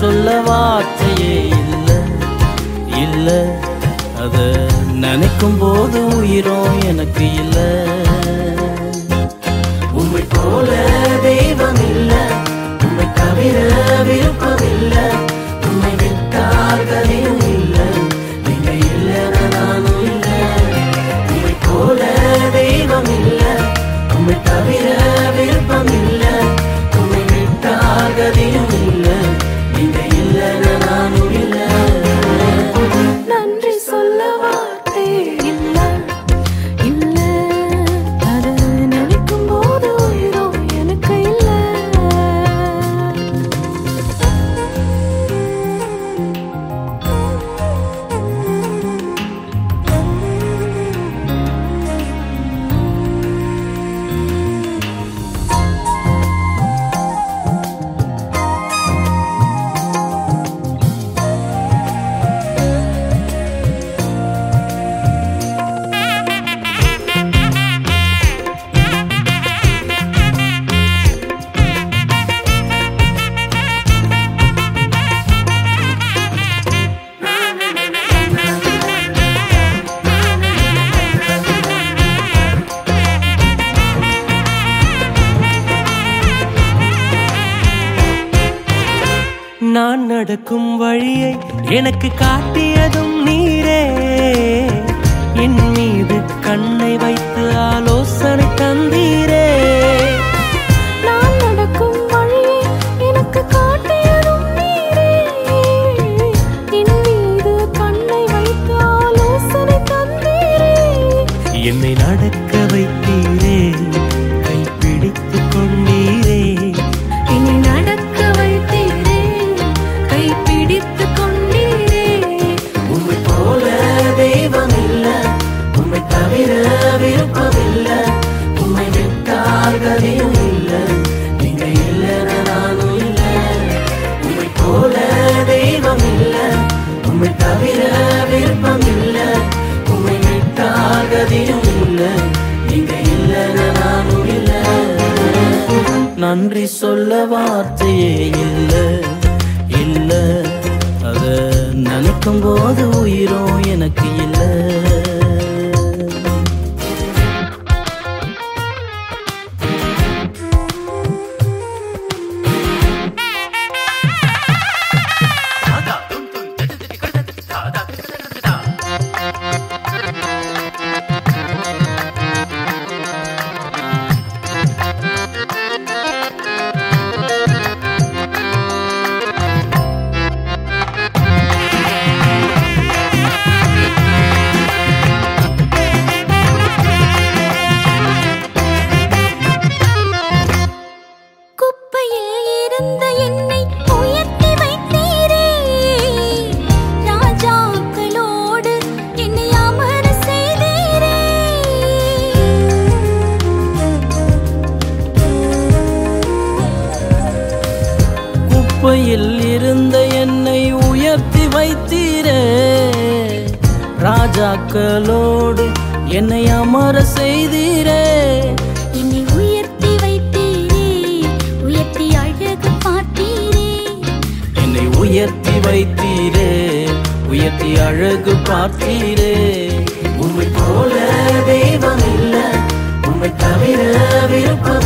சொல்ல வார்த்தையே இல்ல இல்ல. அத நினைக்கும் போது உயிரும் எனக்கு இல்ல. உண்மை போல எனக்கு காட்டியதும் நீரே. என் மீது கண்ணை வைத்து ஆலோசனை தந்தீரே. நான் நடக்கும் வழியை எனக்கு காட்டியதும் நீரே. என் மீது கண்ணை வைத்து ஆலோசனை தந்தீரே. என்னை நடக்க வைத்தீரே. நன்றி சொல்ல வார்த்தையே இல்லை இல்லை. அத நினைக்கும் போது உயிரும் எனக்கு இல்லை. குப்பையில் இருந்த என்னை உயர்த்தி வைத்தீரே. ராஜாக்களோடு என்னை அமர செய்தீரே. என்னை உயர்த்தி வைத்தீரே. உயர்த்தி அழகு பார்த்தீரே. என்னை உயர்த்தி வைத்தீரே. உயர்த்தி அழகு பார்த்தீரே. உம்மை போல தெய்வம் இல்ல. உம்மை தவிர விருப்பம்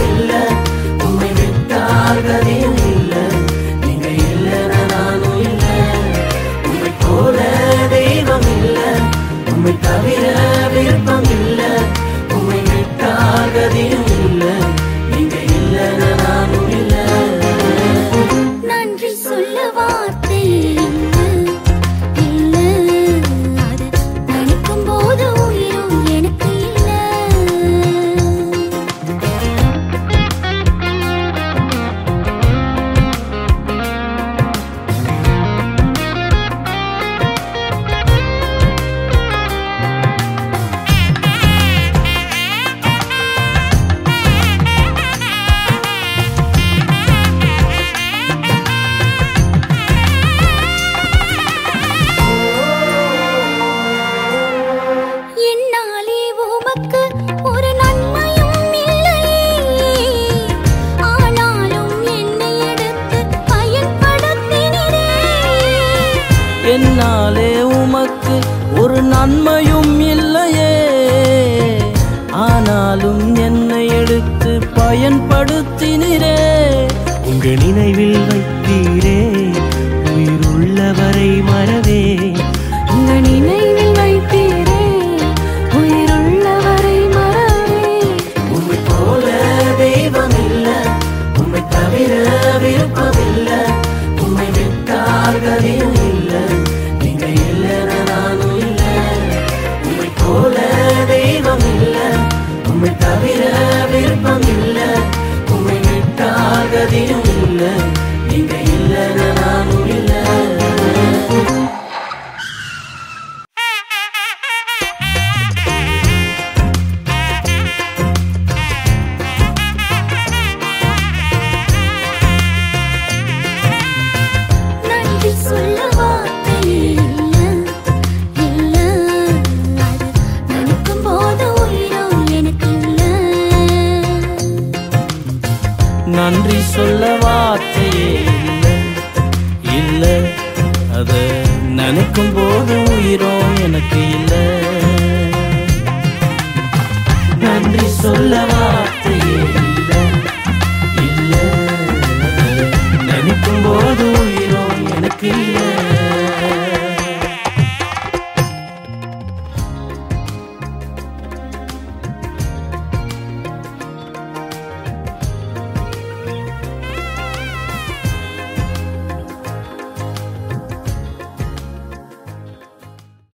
நன்மையும் இல்லையே. ஆனாலும் என்னை எடுத்து பயன்படுத்தினரே. உங்க நினைவில் வைத்தீரே. நன்றி சொல்ல வார்த்தையே இல்லை. இல்லை. அத நினைக்கும் போது உயிரோ எனக்கு இல்லை. நன்றி சொல்ல வார்த்தை